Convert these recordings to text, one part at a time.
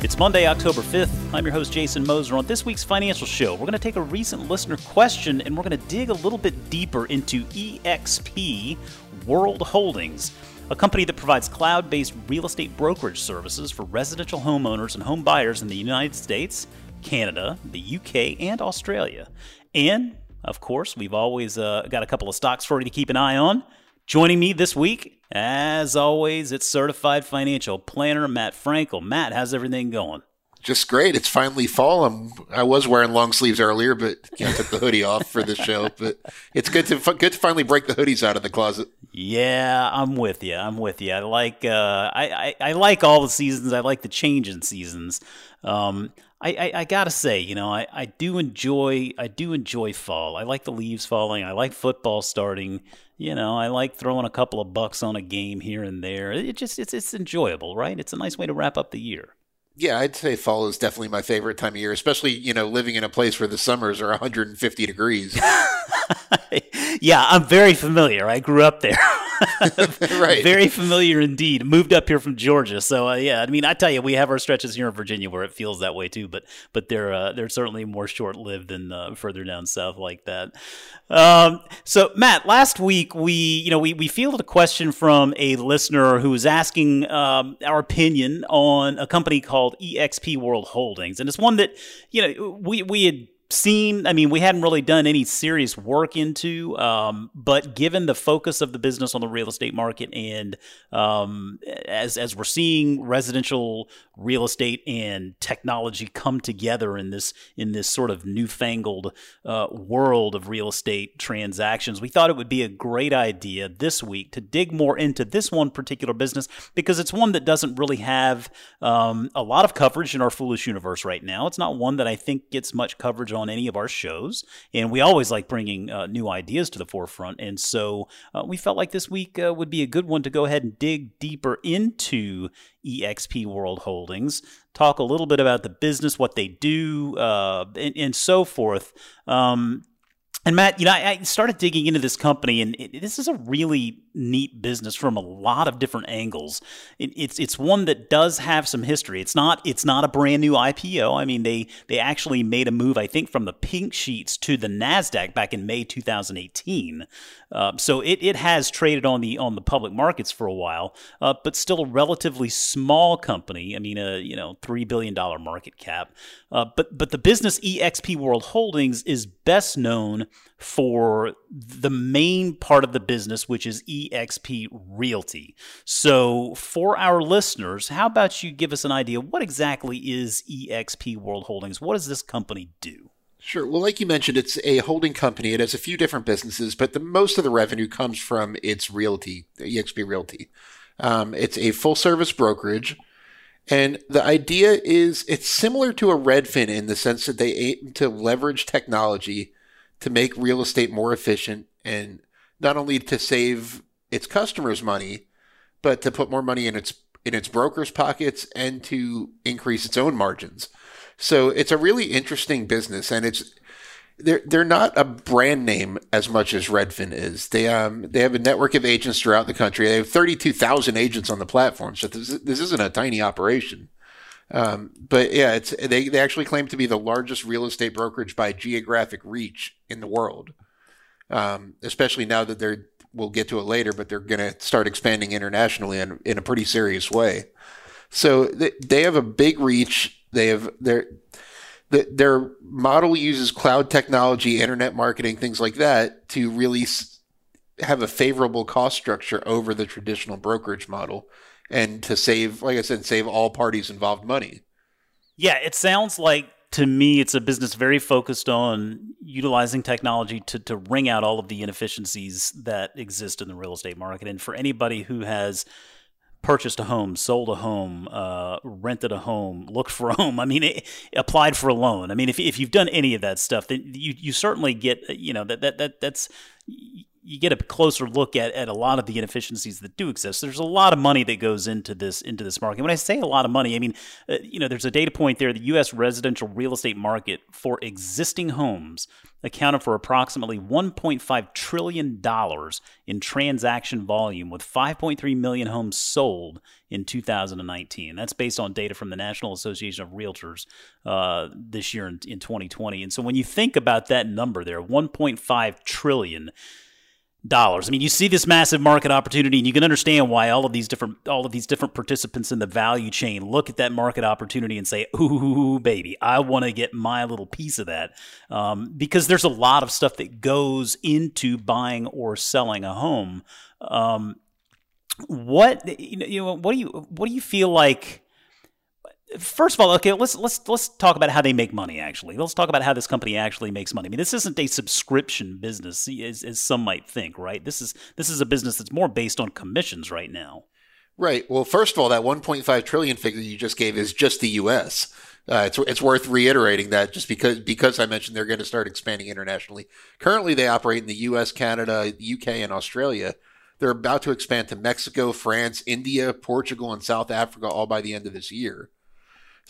It's Monday, October 5th. I'm your host, Jason Moser. On this week's financial show, we're going to take a recent listener question and we're going to dig a little bit deeper into EXP World Holdings, a company that provides cloud based real estate brokerage services for residential homeowners and home buyers in the United States, Canada, the UK, and Australia. And, of course, we've always uh, got a couple of stocks for you to keep an eye on. Joining me this week, as always, it's certified financial planner Matt Frankel. Matt, how's everything going? Just great. It's finally fall. I'm, I was wearing long sleeves earlier, but I took the hoodie off for the show. But it's good to good to finally break the hoodies out of the closet. Yeah, I'm with you. I'm with you. I like uh, I, I, I like all the seasons. I like the change in seasons. Um, I, I, I, gotta say, you know, I, I do enjoy I do enjoy fall. I like the leaves falling. I like football starting. You know, I like throwing a couple of bucks on a game here and there. It just it's it's enjoyable, right? It's a nice way to wrap up the year. Yeah, I'd say fall is definitely my favorite time of year, especially, you know, living in a place where the summers are 150 degrees. yeah, I'm very familiar. I grew up there. right. Very familiar indeed. Moved up here from Georgia, so uh, yeah. I mean, I tell you, we have our stretches here in Virginia where it feels that way too, but but they're uh, they're certainly more short lived than uh, further down south like that. Um, so Matt, last week we you know we we fielded a question from a listener who was asking um, our opinion on a company called EXP World Holdings, and it's one that you know we we had seen i mean we hadn't really done any serious work into um, but given the focus of the business on the real estate market and um, as as we're seeing residential real estate and technology come together in this in this sort of newfangled uh, world of real estate transactions we thought it would be a great idea this week to dig more into this one particular business because it's one that doesn't really have um, a lot of coverage in our foolish universe right now. It's not one that i think gets much coverage on any of our shows, and we always like bringing uh, new ideas to the forefront. And so uh, we felt like this week uh, would be a good one to go ahead and dig deeper into EXP World Holdings, talk a little bit about the business, what they do, uh, and, and, so forth. Um, and Matt, you know, I, started digging into this company, and it, this is a really neat business from a lot of different angles. It, it's it's one that does have some history. It's not it's not a brand new IPO. I mean, they they actually made a move, I think, from the pink sheets to the Nasdaq back in May 2018. Uh, so it, it has traded on the on the public markets for a while, uh, but still a relatively small company. I mean, a you know three billion dollar market cap. Uh, but but the business EXP World Holdings is best known for the main part of the business, which is EXP Realty. So, for our listeners, how about you give us an idea? What exactly is EXP World Holdings? What does this company do? Sure. Well, like you mentioned, it's a holding company. It has a few different businesses, but the most of the revenue comes from its realty, EXP Realty. Um, it's a full service brokerage. And the idea is it's similar to a Redfin in the sense that they aim to leverage technology to make real estate more efficient and not only to save its customers money, but to put more money in its in its brokers' pockets and to increase its own margins. So it's a really interesting business, and it's they're they're not a brand name as much as Redfin is. They um they have a network of agents throughout the country. They have thirty two thousand agents on the platform, so this this isn't a tiny operation. Um, but yeah, it's they they actually claim to be the largest real estate brokerage by geographic reach in the world. Um, especially now that they're we'll get to it later, but they're going to start expanding internationally in, in a pretty serious way. So they, they have a big reach. They have their their model uses cloud technology, internet marketing, things like that to really have a favorable cost structure over the traditional brokerage model and to save, like I said, save all parties involved money. Yeah, it sounds like to me it's a business very focused on utilizing technology to, to wring out all of the inefficiencies that exist in the real estate market. And for anybody who has purchased a home, sold a home, uh, rented a home, looked for a home. I mean, it, applied for a loan. I mean, if, if you've done any of that stuff, then you, you certainly get, you know, that, that, that that's, you get a closer look at, at a lot of the inefficiencies that do exist. There's a lot of money that goes into this into this market. When I say a lot of money, I mean uh, you know there's a data point there. The U.S. residential real estate market for existing homes accounted for approximately 1.5 trillion dollars in transaction volume, with 5.3 million homes sold in 2019. That's based on data from the National Association of Realtors uh, this year in, in 2020. And so when you think about that number there, 1.5 trillion dollars. I mean, you see this massive market opportunity, and you can understand why all of these different all of these different participants in the value chain look at that market opportunity and say, "Ooh, baby, I want to get my little piece of that," um, because there's a lot of stuff that goes into buying or selling a home. Um, what you know, what do you what do you feel like? First of all, okay, let's let's let's talk about how they make money. Actually, let's talk about how this company actually makes money. I mean, this isn't a subscription business, as, as some might think, right? This is this is a business that's more based on commissions right now. Right. Well, first of all, that 1.5 trillion figure you just gave is just the U.S. Uh, it's it's worth reiterating that just because because I mentioned they're going to start expanding internationally. Currently, they operate in the U.S., Canada, UK, and Australia. They're about to expand to Mexico, France, India, Portugal, and South Africa all by the end of this year.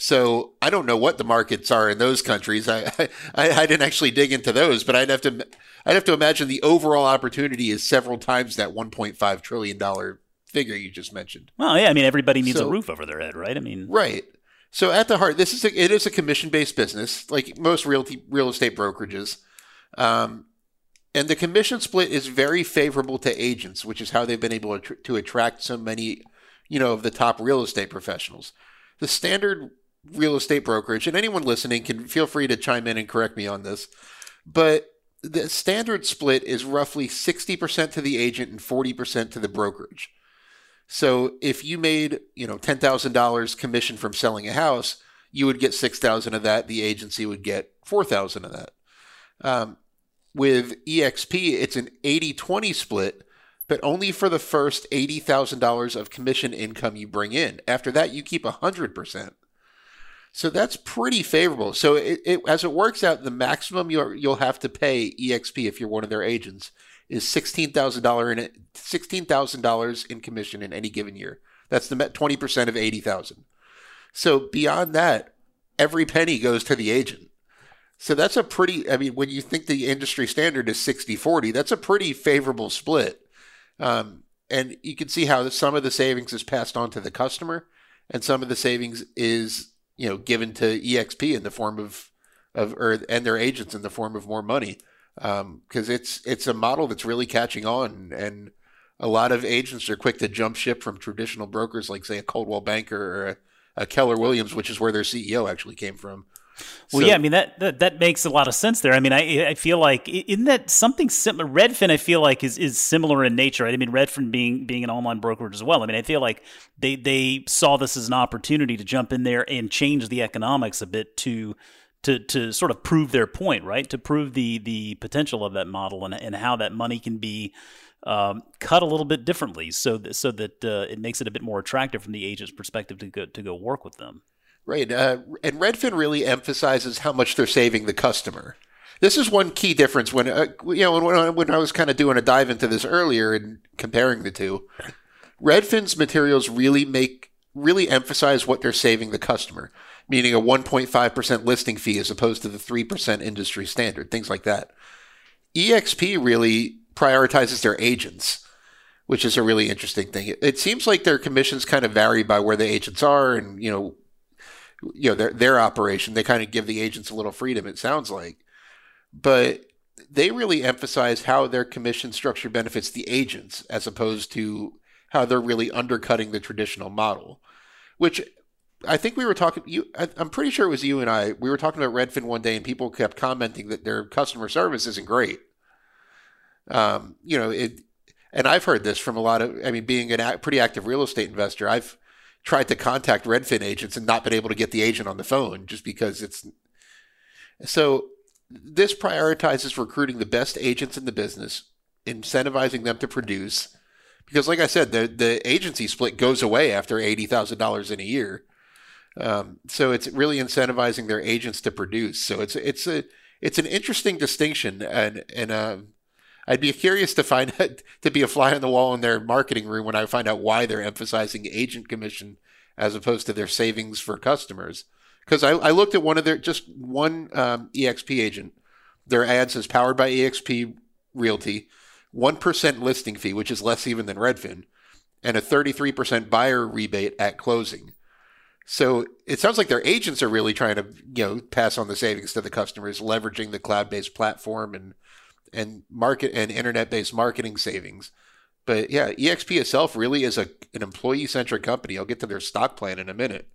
So I don't know what the markets are in those countries. I, I, I didn't actually dig into those, but I'd have to I'd have to imagine the overall opportunity is several times that 1.5 trillion dollar figure you just mentioned. Well, yeah, I mean everybody needs So- a roof over their head, right? I mean, Right. So at the heart, this is a, it is a commission based business, like most realty real estate brokerages, um, and the commission split is very favorable to agents, which is how they've been able to, to attract so many, you know, of the top real estate professionals. The standard real estate brokerage, and anyone listening can feel free to chime in and correct me on this, but the standard split is roughly sixty percent to the agent and forty percent to the brokerage. So if you made, you know, ten thousand dollars commission from selling a house, you would get six thousand of that. The agency would get four thousand of that. Um, with EXP, it's an 80-20 split, but only for the first eighty thousand dollars of commission income you bring in. After that, you keep hundred percent. So that's pretty favorable. So it, it, as it works out, the maximum you'll, you'll have to pay EXP if you're one of their agents is sixteen thousand dollar in sixteen thousand dollars in commission in any given year. That's the twenty percent of eighty thousand. So beyond that, every penny goes to the agent. So that's a pretty. I mean, when you think the industry standard is 60-40, that's a pretty favorable split. Um, and you can see how some of the savings is passed on to the customer, and some of the savings is you know given to EXP in the form of of or and their agents in the form of more money um, because it's it's a model that's really catching on and a lot of agents are quick to jump ship from traditional brokers like say a Coldwell Banker or a, a Keller Williams, which is where their CEO actually came from. Well, So- yeah, I mean that, that that makes a lot of sense there. I mean, I I feel like isn't that something similar? Redfin, I feel like is is similar in nature. Right? I mean, Redfin being being an online brokerage as well. I mean, I feel like they they saw this as an opportunity to jump in there and change the economics a bit to to to sort of prove their point, right? To prove the the potential of that model and and how that money can be. Um, cut a little bit differently, so that, so that uh, it makes it a bit more attractive from the agent's perspective to go to go work with them. Right. Uh, and Redfin really emphasizes how much they're saving the customer. This is one key difference when, uh, you know, when, I- when I was kind of doing a dive into this earlier and comparing the two. Redfin's materials really make, really emphasize what they're saving the customer, meaning a 1.5% listing fee as opposed to the 3% industry standard, things like that. EXP really prioritizes their agents, which is a really interesting thing. It, it seems like their commissions kind of vary by where the agents are and, you know, you know their their operation they kind of give the agents a little freedom it sounds like. But they really emphasize how their commission structure benefits the agents as opposed to how they're really undercutting the traditional model which i think we were talking you I, i'm pretty sure it was you and i we were talking about redfin one day and people kept commenting that their customer service isn't great. Um, you know it and i've heard this from a lot of i mean being a pretty active real estate investor i've tried to contact Redfin agents and not been able to get the agent on the phone just because it's so this prioritizes recruiting the best agents in the business, incentivizing them to produce. Because, like I said, the the agency split goes away after eighty thousand dollars in a year. Um, so it's really incentivizing their agents to produce. So it's it's a it's an interesting distinction, and and uh, I'd be curious to find out, to be a fly on the wall in their marketing room when I find out why they're emphasizing agent commission as opposed to their savings for customers. Because I, I looked at one of their just one um, EXP agent. Their ad says powered by EXP Realty, one percent listing fee, which is less even than Redfin, and a thirty three percent buyer rebate at closing. So it sounds like their agents are really trying to, you know, pass on the savings to the customers, leveraging the cloud-based platform and and market and internet-based marketing savings. But yeah, EXP itself really is a an employee-centric company. I'll get to their stock plan in a minute,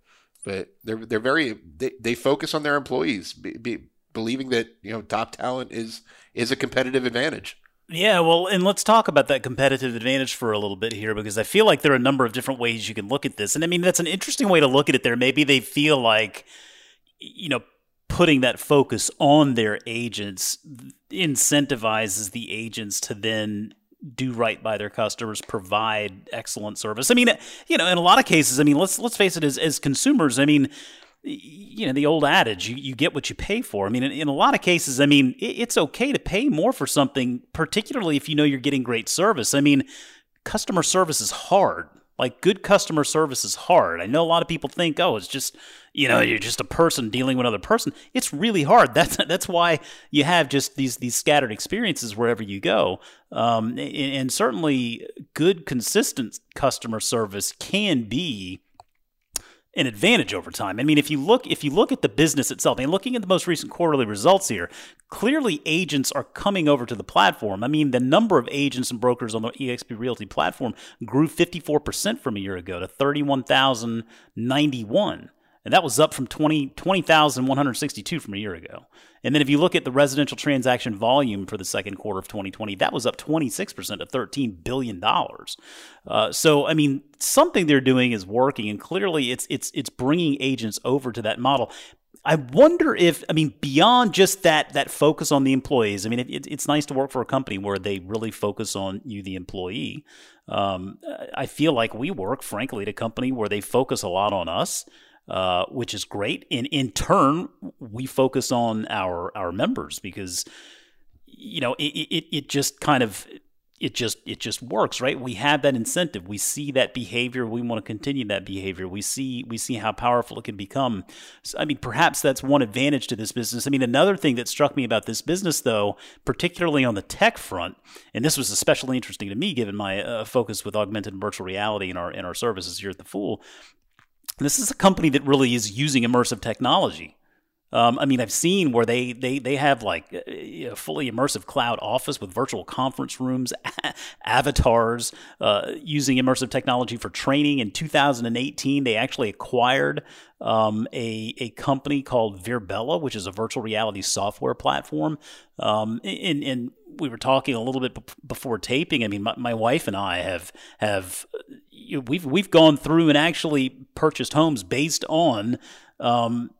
but they're they're very they, they focus on their employees, be, be, believing that you know top talent is is a competitive advantage. Yeah, well, and let's talk about that competitive advantage for a little bit here because I feel like there are a number of different ways you can look at this. And I mean, that's an interesting way to look at it there. Maybe they feel like, you know, putting that focus on their agents incentivizes the agents to then do right by their customers, provide excellent service. I mean, you know, in a lot of cases, I mean, let's let's face it, as as consumers, I mean, you know the old adage you, you get what you pay for. I mean in, in a lot of cases i mean it, it's okay to pay more for something particularly if you know you're getting great service. I mean customer service is hard. Like good customer service is hard. I know a lot of people think oh it's just you know you're just a person dealing with another person it's really hard that's that's why you have just these these scattered experiences wherever you go um, and, and certainly good consistent customer service can be an advantage over time. I mean, if you look if you look at the business itself, and looking at the most recent quarterly results here, clearly agents are coming over to the platform. I mean, the number of agents and brokers on the eXp Realty platform grew 54% from a year ago to 31,091. And that was up from 20, 20,162 from a year ago. And then if you look at the residential transaction volume for the second quarter of 2020, that was up 26% to $13 billion. Uh, so, I mean, something they're doing is working, and clearly it's, it's, it's bringing agents over to that model. I wonder if, I mean, beyond just that that focus on the employees. I mean, it, it's nice to work for a company where they really focus on you, the employee. Um, I feel like we work, frankly, at a company where they focus a lot on us uh, which is great. And in turn, we focus on our our members because you know it, it, it just kind of it just it just works right? We have that incentive. We see that behavior. We want to continue that behavior. We see we see how powerful it can become. So, i mean perhaps that's one advantage to this business. I mean another thing that struck me about this business though particularly on the tech front and this was especially interesting to me given my uh, focus with augmented virtual reality in our in our services here at the fool this is a company that really is using immersive technology. Um, I mean, I've seen where they they they have like a fully immersive cloud office with virtual conference rooms, avatars, uh, using immersive technology for training. In 2018, they actually acquired um, a a company called Virbela, which is a virtual reality software platform. Um, and, and we were talking a little bit before taping. I mean, my, my wife and I have have we've we've gone through and actually purchased homes based on um,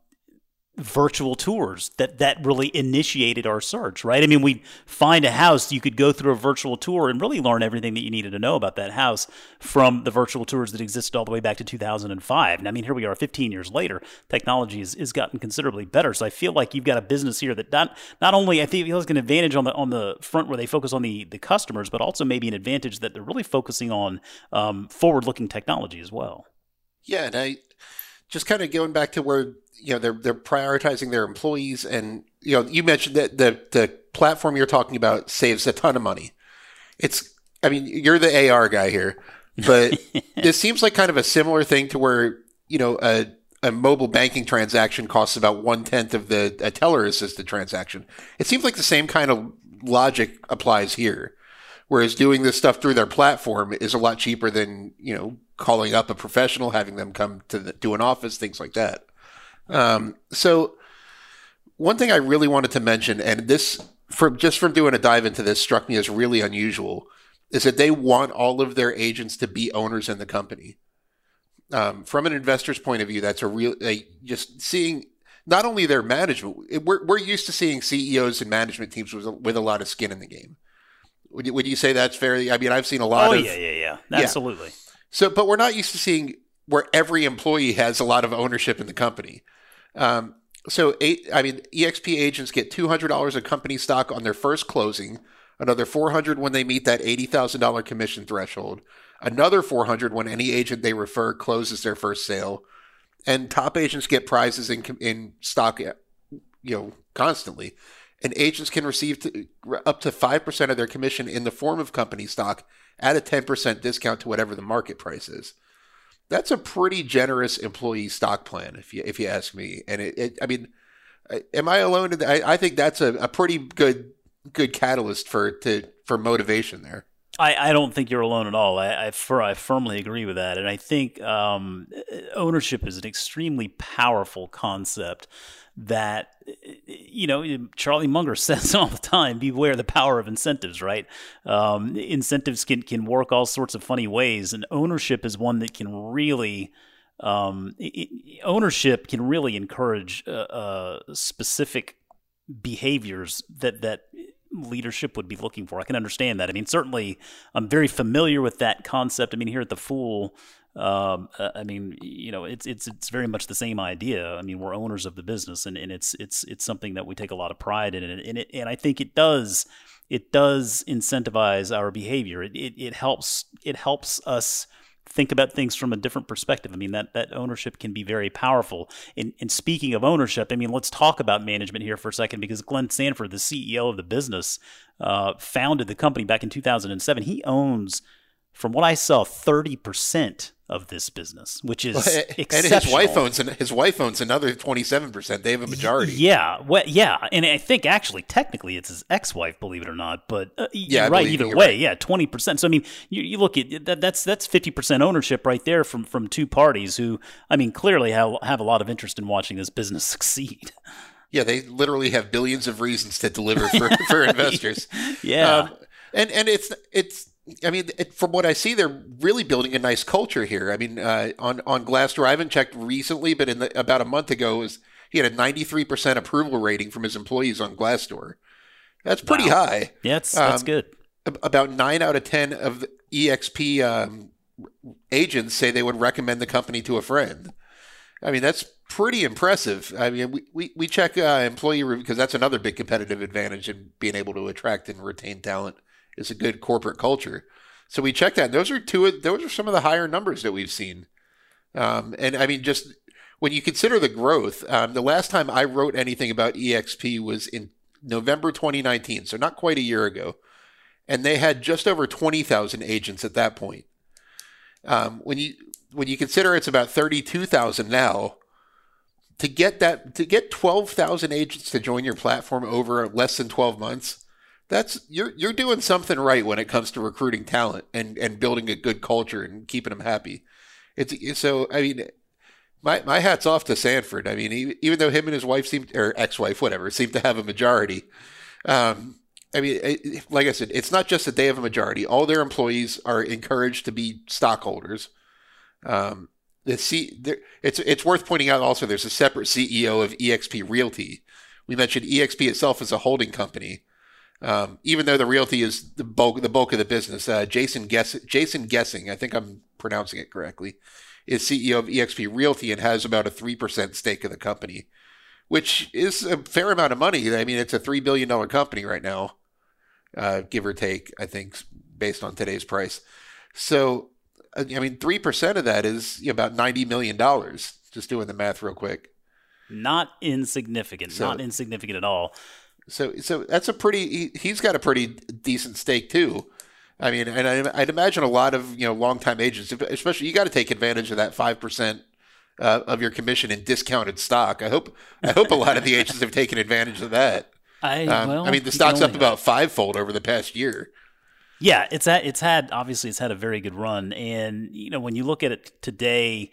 virtual tours that that really initiated our search right? I mean we find a house you could go through a virtual tour and really learn everything that you needed to know about that house from the virtual tours that existed all the way back to 2005 and i mean here we are 15 years later technology has, has gotten considerably better. So i feel like you've got a business here that not not only i think feels an advantage on the on the front where they focus on the the customers but also maybe an advantage that they're really focusing on um, forward looking technology as well. Yeah and i just kind of going back to where you know they're they're prioritizing their employees, and you know you mentioned that the the platform you're talking about saves a ton of money. It's I mean you're the AR guy here, but this seems like kind of a similar thing to where you know a a mobile banking transaction costs about one tenth of the a teller assisted transaction. It seems like the same kind of logic applies here. Whereas doing this stuff through their platform is a lot cheaper than you know calling up a professional, having them come to the, to an office, things like that. Um, so one thing I really wanted to mention, and this from just from doing a dive into this struck me as really unusual, is that they want all of their agents to be owners in the company. Um, from an investor's point of view, that's a real just seeing not only their management. We're we're used to seeing CEOs and management teams with, with a lot of skin in the game. Would you, would you say that's fair? I mean, I've seen a lot oh, of yeah, yeah, yeah, absolutely. Yeah. So, but we're not used to seeing where every employee has a lot of ownership in the company. Um, so, eight, I mean, EXP agents get $200 of company stock on their first closing, another 400 when they meet that $80,000 commission threshold, another 400 when any agent they refer closes their first sale, and top agents get prizes in in stock, you know, constantly. And agents can receive to, up to 5% of their commission in the form of company stock at a 10% discount to whatever the market price is. That's a pretty generous employee stock plan, if you if you ask me. And it, it I mean, am I alone? In the, I, I think that's a, a pretty good good catalyst for to for motivation there. I, I don't think you're alone at all. I I, I firmly agree with that, and I think um, ownership is an extremely powerful concept that you know Charlie Munger says all the time beware the power of incentives right? Um, incentives can can work all sorts of funny ways and ownership is one that can really um, it, ownership can really encourage uh, uh, specific behaviors that that leadership would be looking for. I can understand that. I mean, certainly, I'm very familiar with that concept. I mean, here at the Fool, um, uh, I mean, you know, it's it's it's very much the same idea. I mean, we're owners of the business, and, and it's it's it's something that we take a lot of pride in, and it and I think it does it does incentivize our behavior. It it, it helps it helps us think about things from a different perspective. I mean, that, that ownership can be very powerful. And, and speaking of ownership, I mean, let's talk about management here for a second because Glenn Sanford, the CEO of the business, uh, founded the company back in 2007. He owns, from what I saw, 30% of this business, which is and his wife owns his wife owns another twenty seven percent. They have a majority. Yeah, well, yeah, and I think actually technically it's his ex wife, believe it or not. But uh, yeah, right. Either way, right. yeah, twenty percent. So I mean, you, you look at that. That's that's fifty percent ownership right there from from two parties who, I mean, clearly have have a lot of interest in watching this business succeed. Yeah, they literally have billions of reasons to deliver for, for investors. yeah, um, and and it's it's I mean, it, from what I see, they're really building a nice culture here. I mean, uh, on on Glassdoor, I haven't checked recently, but in the, about a month ago, was he had a ninety three percent approval rating from his employees on Glassdoor. That's pretty wow. high. Yeah, that's, that's um, good. About nine out of ten of the EXP um, agents say they would recommend the company to a friend. I mean, that's pretty impressive. I mean, we, we, we check uh, employee because that's another big competitive advantage in being able to attract and retain talent is a good corporate culture. So we checked that. Those are two. Of, Those are some of the higher numbers that we've seen. Um, and I mean, just when you consider the growth, um, the last time I wrote anything about EXP was in November 2019, so not quite a year ago, and they had just over 20,000 agents at that point. Um, when you when you consider it's about 32,000 now, to get that to get 12,000 agents to join your platform over less than 12 months that's you're you're doing something right when it comes to recruiting talent and and building a good culture and keeping them happy. It's so I mean, my my hat's off to Sanford. I mean, even though him and his wife seem or ex-wife, whatever, seem to have a majority. Um, I mean, like I said, it's not just that they have a majority. All their employees are encouraged to be stockholders. Um, the C, it's it's worth pointing out also. There's a separate CEO of EXP Realty. We mentioned EXP itself as a holding company. Um, even though the realty is the bulk the bulk of the business, uh, Jason Guess Jason Gesing, I think I'm pronouncing it correctly, is CEO of EXP Realty and has about a three percent stake in the company, which is a fair amount of money. I mean, it's a three billion dollar company right now, uh, give or take. I think based on today's price. So, I mean, three percent of that is about ninety million dollars. Just doing the math real quick. Not insignificant. So, not insignificant at all. So so that's a pretty. He, has got a pretty decent stake too. I mean, and I, would imagine a lot of you know longtime agents, especially you got to take advantage of that five percent uh, of your commission in discounted stock. I hope I hope a lot of the agents have taken advantage of that. I um, well, I mean, the stock's up about fivefold over the past year. Yeah, it's had, it's had obviously it's had a very good run, and you know when you look at it today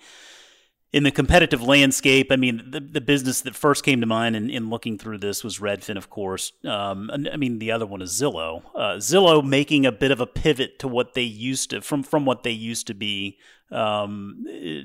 in the competitive landscape, I mean, the, the business that first came to mind in, in looking through this was Redfin, of course. Um, I mean, the other one is Zillow. Uh, Zillow making a bit of a pivot to what they used to from from what they used to be um,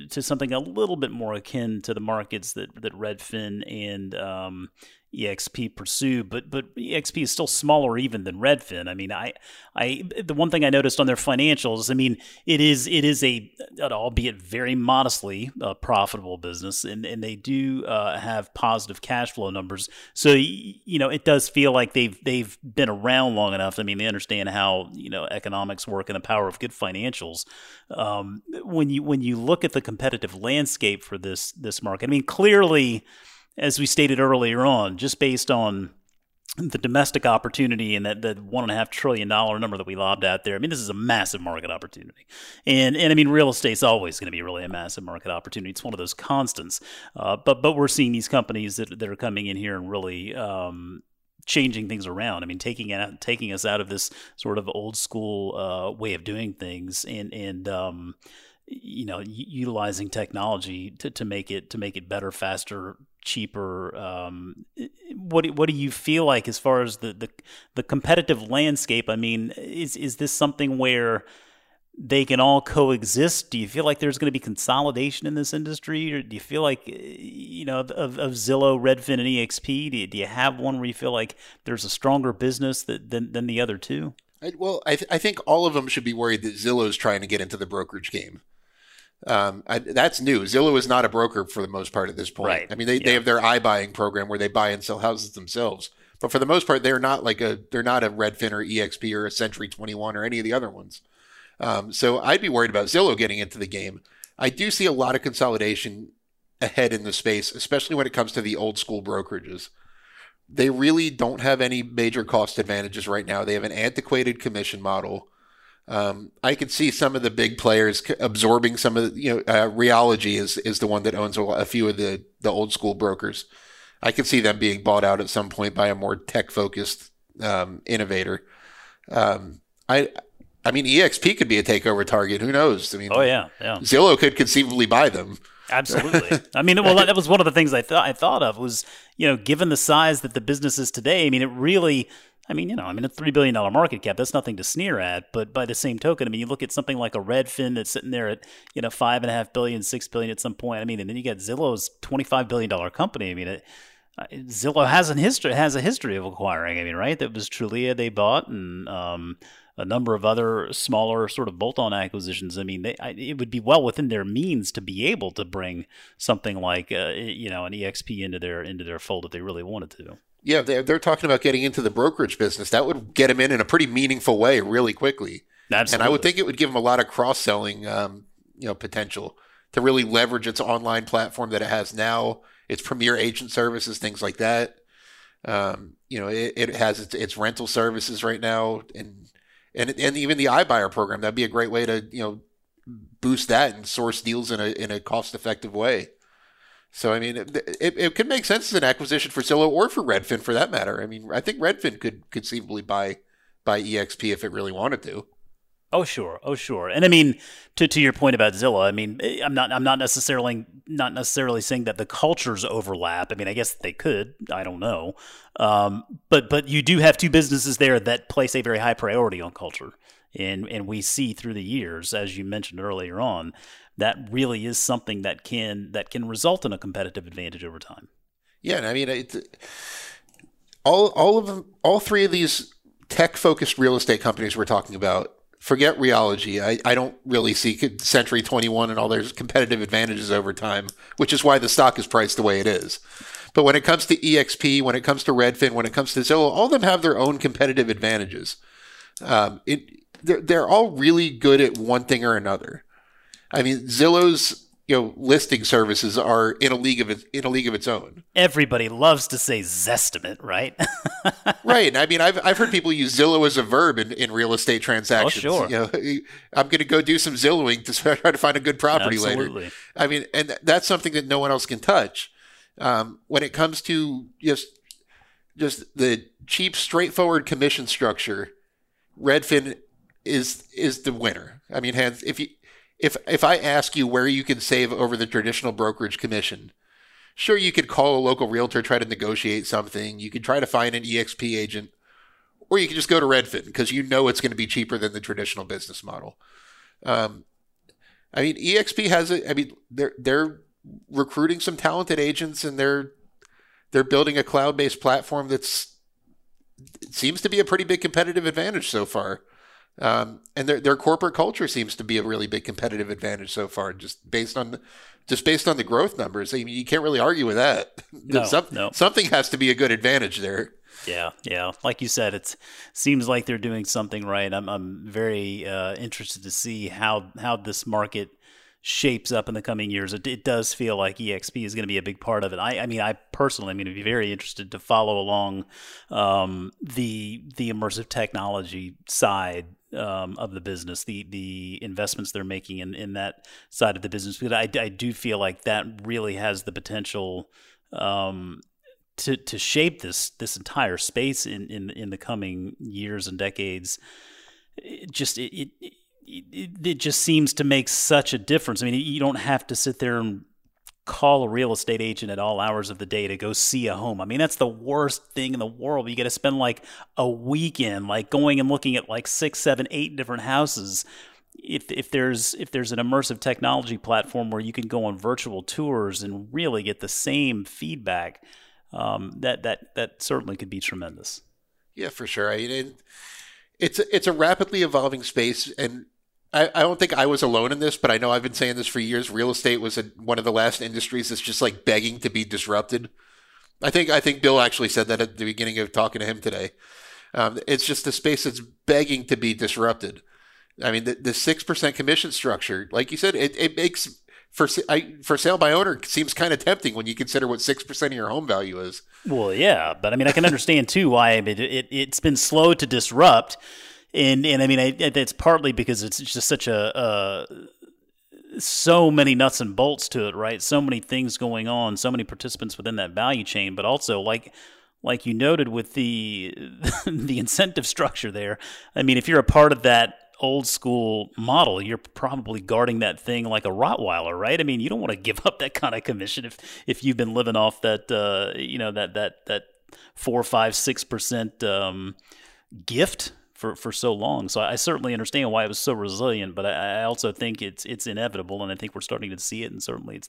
to something a little bit more akin to the markets that that Redfin and um, EXP pursue, but but EXP is still smaller even than Redfin. I mean, I I the one thing I noticed on their financials, I mean, it is it is a albeit very modestly uh, profitable business, and and they do uh, have positive cash flow numbers. So you know, it does feel like they've they've been around long enough. I mean, they understand how you know economics work and the power of good financials. Um, when you when you look at the competitive landscape for this this market, I mean, clearly as we stated earlier on, just based on the domestic opportunity and that the one and a half trillion dollar number that we lobbed out there. I mean, this is a massive market opportunity, and and I mean, real estate's always going to be really a massive market opportunity. It's one of those constants. Uh, but but we're seeing these companies that that are coming in here and really. Um, changing things around. I mean, taking it, taking us out of this sort of old school uh, way of doing things, and and um, you know, utilizing technology to, to make it to make it better, faster, cheaper. Um, what do, what do you feel like as far as the, the the competitive landscape? I mean, is is this something where they can all coexist? Do you feel like there's going to be consolidation in this industry, or do you feel like you know of, of Zillow, Redfin, and EXP? Do you, do you have one where you feel like there's a stronger business that, than than the other two? I, well, I, th- I think all of them should be worried that Zillow's trying to get into the brokerage game. Um, I, that's new. Zillow is not a broker for the most part at this point. Right. I mean, they, Yeah. they have their iBuying program where they buy and sell houses themselves. But for the most part, they're not like a they're not a Redfin or EXP or a Century 21 or any of the other ones. Um, so I'd be worried about Zillow getting into the game. I do see a lot of consolidation ahead in the space, especially when it comes to the old school brokerages. They really don't have any major cost advantages right now. They have an antiquated commission model. Um, I could see some of the big players absorbing some of the, you know, uh, Realogy is, is the one that owns a, a few of the, the old school brokers. I could see them being bought out at some point by a more tech focused um, innovator. Um, I, I mean, EXP could be a takeover target. Who knows? I mean, Oh yeah, yeah. Zillow could conceivably buy them. Absolutely. I mean, well, that was one of the things I thought I thought of was you know, given the size that the business is today. I mean, it really. I mean, you know, I mean, a three billion dollar market cap. That's nothing to sneer at. But by the same token, I mean, you look at something like a Redfin that's sitting there at you know five and a half billion, six billion at some point. I mean, and then you got Zillow's twenty five billion dollar company. I mean, it, uh, Zillow has an history has a history of acquiring. I mean, right? That was Trulia they bought, and um, a number of other smaller sort of bolt-on acquisitions. I mean, they, I, it would be well within their means to be able to bring something like uh, you know an EXP into their into their fold if they really wanted to. Yeah, they're, they're talking about getting into the brokerage business. That would get them in in a pretty meaningful way really quickly. Absolutely. And I would think it would give them a lot of cross selling, um, you know, potential to really leverage its online platform that it has now, its premier agent services, things like that. Um, you know, it, it has its, its rental services right now, and and and even the iBuyer program. That'd be a great way to you know boost that and source deals in a in a cost effective way. So I mean, it, it, it could make sense as an acquisition for Zillow or for Redfin for that matter. I mean, I think Redfin could conceivably buy buy EXP if it really wanted to. Oh sure, oh sure, and I mean to to your point about Zillow, I mean eh, I'm not I'm not necessarily not necessarily saying that the cultures overlap. I mean I guess they could, I don't know, um, but but you do have two businesses there that place a very high priority on culture, and and we see through the years, as you mentioned earlier on, that really is something that can that can result in a competitive advantage over time. Yeah, and I mean, all all of all three of these tech focused real estate companies we're talking about. Forget Realogy. I, I don't really see Century 21 and all their competitive advantages over time, which is why the stock is priced the way it is. But when it comes to EXP, when it comes to Redfin, when it comes to Zillow, all of them have their own competitive advantages. Um, it they're, they're all really good at one thing or another. I mean, Zillow's you know listing services are in a league of its, in a league of its own. Everybody loves to say Zestimate, right? right. I mean, I've, I've heard people use Zillow as a verb in, in real estate transactions. Oh, sure. You know, I'm going to go do some Zillowing to try to find a good property later. Absolutely. later. I mean, and that's something that no one else can touch. Um, when it comes to just just the cheap, straightforward commission structure, Redfin is is the winner. I mean, hands if you if if I ask you where you can save over the traditional brokerage commission, sure you could call a local realtor try to negotiate something. You could try to find an EXP agent, or you could just go to Redfin because you know it's going to be cheaper than the traditional business model. Um, I mean, EXP has a. I mean, they're they're recruiting some talented agents and they're they're building a cloud-based platform that's seems to be a pretty big competitive advantage so far. Um, and their their corporate culture seems to be a really big competitive advantage so far, just based on just based on the growth numbers. I mean, you can't really argue with that. No, Some- no. Something has to be a good advantage there. Yeah, yeah. Like you said, it seems like they're doing something right. I'm I'm very uh, interested to see how how this market shapes up in the coming years. It, it does feel like EXP is going to be a big part of it. I, I mean, I personally am going to be very interested to follow along um, the the immersive technology side um, of the business, the the investments they're making in, in that side of the business. Because I, I do feel like that really has the potential um, to to shape this this entire space in in, in the coming years and decades. It just it, it it it just seems to make such a difference. I mean, you don't have to sit there and call a real estate agent at all hours of the day to go see a home. I mean, that's the worst thing in the world. You got to spend like a weekend, like going and looking at like six, seven, eight different houses. If if there's if there's an immersive technology platform where you can go on virtual tours and really get the same feedback, um, that that that certainly could be tremendous. Yeah, for sure. I mean, it, it's a, it's a rapidly evolving space, and I, don't think I was alone in this, but I know I've been saying this for years. Real estate was a, one of the last industries that's just like begging to be disrupted. I think I think Bill actually said that at the beginning of talking to him today. Um, it's just a space that's begging to be disrupted. I mean, the six percent commission structure, like you said, it, it makes for I, for sale by owner seems kind of tempting when you consider what six percent of your home value is. Well, yeah, but I mean, I can understand too why it, it has been slow to disrupt, and and I mean, I, it's partly because it's just such a. Uh, so many nuts and bolts to it, right? So many things going on, so many participants within that value chain, but also like like you noted with the the incentive structure there. I mean, if you're a part of that old school model, you're probably guarding that thing like a Rottweiler, right? I mean, you don't want to give up that kind of commission if if you've been living off that uh, you know that that that four, five, six percent um, gift for, for so long. So I certainly understand why it was so resilient, but I, I also think it's it's inevitable, and I think we're starting to see it. And certainly, it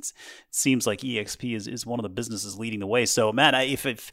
seems like EXP is, is one of the businesses leading the way. So, Matt, I, if, if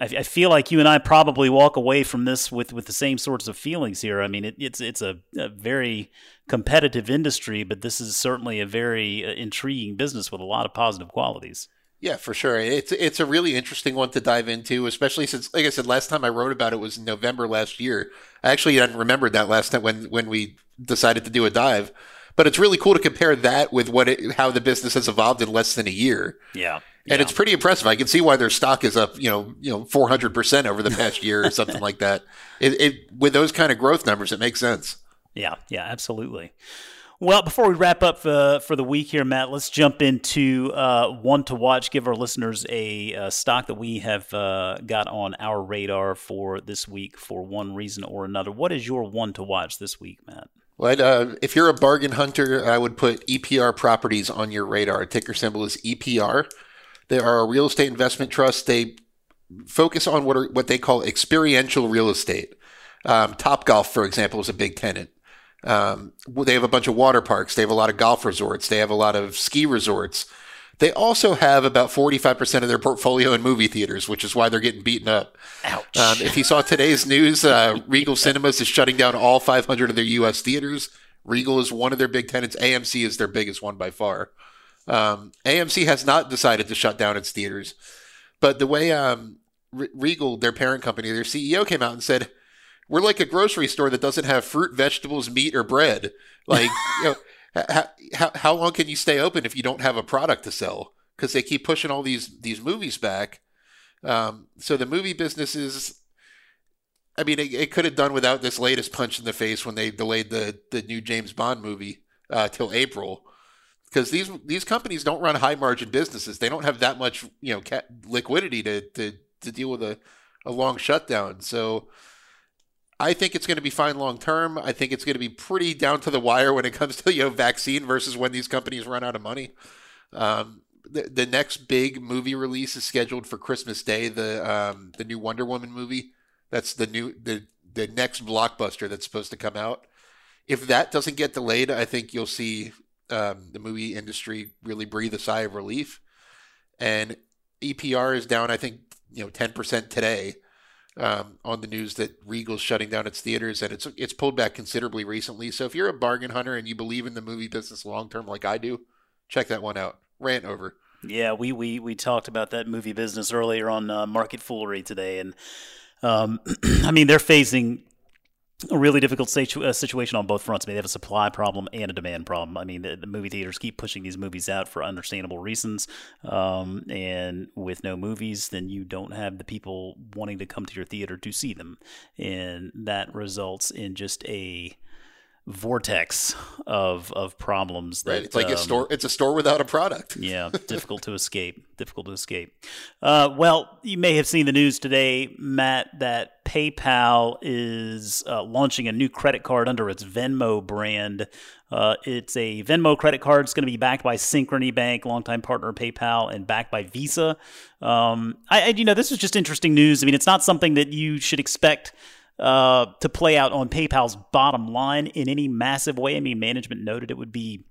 I feel like you and I probably walk away from this with, with the same sorts of feelings here. I mean, it, it's it's a, a very competitive industry, but this is certainly a very uh, intriguing business with a lot of positive qualities. Yeah, for sure. It's it's a really interesting one to dive into, especially since, like I said, last time I wrote about it was in November last year. I actually hadn't remembered that last time when when we decided to do a dive. But it's really cool to compare that with what it, how the business has evolved in less than a year. Yeah. And it's pretty impressive. I can see why their stock is up, you know, you know, four hundred percent over the past year or something like that. It, it with those kind of growth numbers, it makes sense. Yeah, yeah, absolutely. Well, before we wrap up for, for the week here, Matt, let's jump into uh, one to watch. Give our listeners a, a stock that we have uh, got on our radar for this week for one reason or another. What is your one to watch this week, Matt? Well, uh, if you're a bargain hunter, I would put EPR Properties on your radar. Ticker symbol is EPR. They are a real estate investment trust. They focus on what are, what they call experiential real estate. Um, Top Golf, for example, is a big tenant. Um, they have a bunch of water parks. They have a lot of golf resorts. They have a lot of ski resorts. They also have about 45% of their portfolio in movie theaters, which is why they're getting beaten up. Ouch. Um, if you saw today's news, uh, Regal Cinemas is shutting down all 500 of their U.S. theaters. Regal is one of their big tenants. AMC is their biggest one by far. Um, AMC has not decided to shut down its theaters. But the way um, Regal, their parent company, their CEO came out and said, we're like a grocery store that doesn't have fruit, vegetables, meat, or bread. Like, you know, how, how, how long can you stay open if you don't have a product to sell? Because they keep pushing all these these movies back. Um, so the movie business is, I mean, it, it, could have done without this latest punch in the face when they delayed the the new James Bond movie uh, till April. Because these these companies don't run high margin businesses. They don't have that much you know ca- liquidity to, to to deal with a, a long shutdown. So I think it's going to be fine long term. I think it's going to be pretty down to the wire when it comes to you know vaccine versus when these companies run out of money. Um, the, the next big movie release is scheduled for Christmas Day. The um, the new Wonder Woman movie. That's the new the the next blockbuster that's supposed to come out. If that doesn't get delayed, I think you'll see um, the movie industry really breathe a sigh of relief. And EPR is down, I think, you know, 10% today um, on the news that Regal's shutting down its theaters, and it's it's pulled back considerably recently. So if you're a bargain hunter and you believe in the movie business long term, like I do, check that one out. Rant over. Yeah, we we we talked about that movie business earlier on uh, Market Foolery today, and um, I mean they're facing a really difficult situ- uh, situation on both fronts. I mean, they have a supply problem and a demand problem. I mean, the, the movie theaters keep pushing these movies out for understandable reasons, um, and with no movies, then you don't have the people wanting to come to your theater to see them, and that results in just a vortex of of problems that Right. It's like a um, store. It's a store without a product. yeah, difficult to escape. Difficult to escape. Uh, well, you may have seen the news today, Matt, that PayPal is uh, launching a new credit card under its Venmo brand. Uh, it's a Venmo credit card. It's going to be backed by Synchrony Bank, longtime partner of PayPal, and backed by Visa. Um, I, I, you know, this is just interesting news. I mean, it's not something that you should expect uh, to play out on PayPal's bottom line in any massive way. I mean, management noted it would be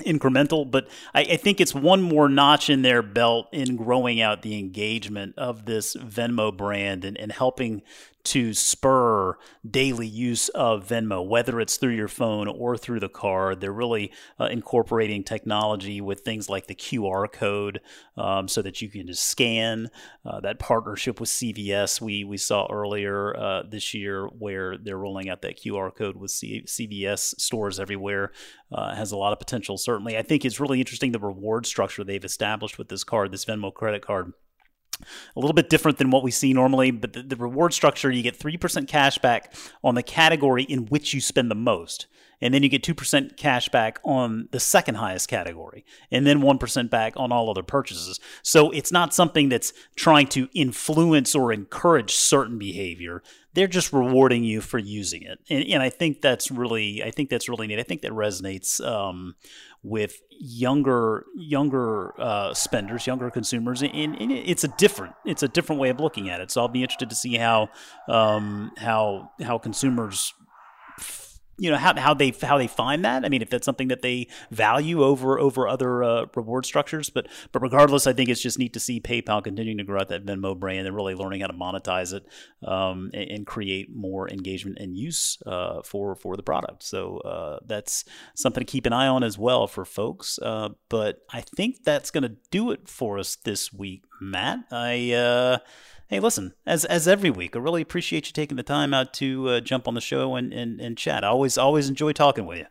incremental, but I, I, think it's one more notch in their belt in growing out the engagement of this Venmo brand and, and helping to spur daily use of Venmo, whether it's through your phone or through the card. They're really uh, incorporating technology with things like the QR code um, so that you can just scan. Uh, that partnership with CVS we, we saw earlier uh, this year, where they're rolling out that QR code with C- CVS stores everywhere, uh, has a lot of potential, certainly. I think it's really interesting the reward structure they've established with this card, this Venmo credit card a little bit different than what we see normally, but the, the, reward structure you get 3% cash back on the category in which you spend the most. And then you get 2% cash back on the second highest category, and then 1% back on all other purchases. So it's not something that's trying to influence or encourage certain behavior. They're just rewarding you for using it. And, and I think that's really, I think that's really neat. I think that resonates um, with younger younger uh, spenders, younger consumers, and, and, it's a different it's a different way of looking at it. So I'll be interested to see how um, how how consumers you know how, how they how they find that. I mean, if that's something that they value over over other uh, reward structures, but but regardless, I think it's just neat to see PayPal continuing to grow out that Venmo brand and really learning how to monetize it um, and, and, create more engagement and use uh, for for the product. So uh, that's something to keep an eye on as well for folks. Uh, but I think that's going to do it for us this week, Matt. I uh, Hey, listen, as as every week, I really appreciate you taking the time out to uh, jump on the show and, and, and chat. I always always enjoy talking with you.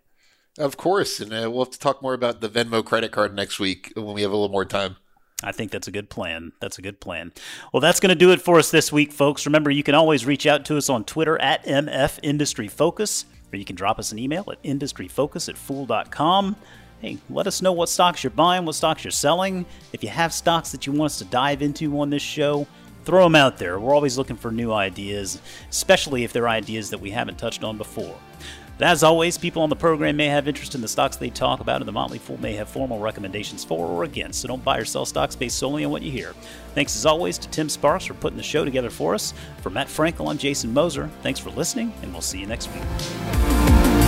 Of course, and uh, we'll have to talk more about the Venmo credit card next week when we have a little more time. I think that's a good plan. That's a good plan. Well, that's going to do it for us this week, folks. Remember, you can always reach out to us on Twitter at MF Industry Focus, or you can drop us an email at industryfocus at fool.com. Hey, let us know what stocks you're buying, what stocks you're selling. If you have stocks that you want us to dive into on this show, throw them out there. We're always looking for new ideas, especially if they're ideas that we haven't touched on before. But as always, people on the program may have interest in the stocks they talk about, and the Motley Fool may have formal recommendations for or against, so don't buy or sell stocks based solely on what you hear. Thanks as always to Tim Sparks for putting the show together for us. For Matt Frankel, I'm Jason Moser. Thanks for listening, and we'll see you next week.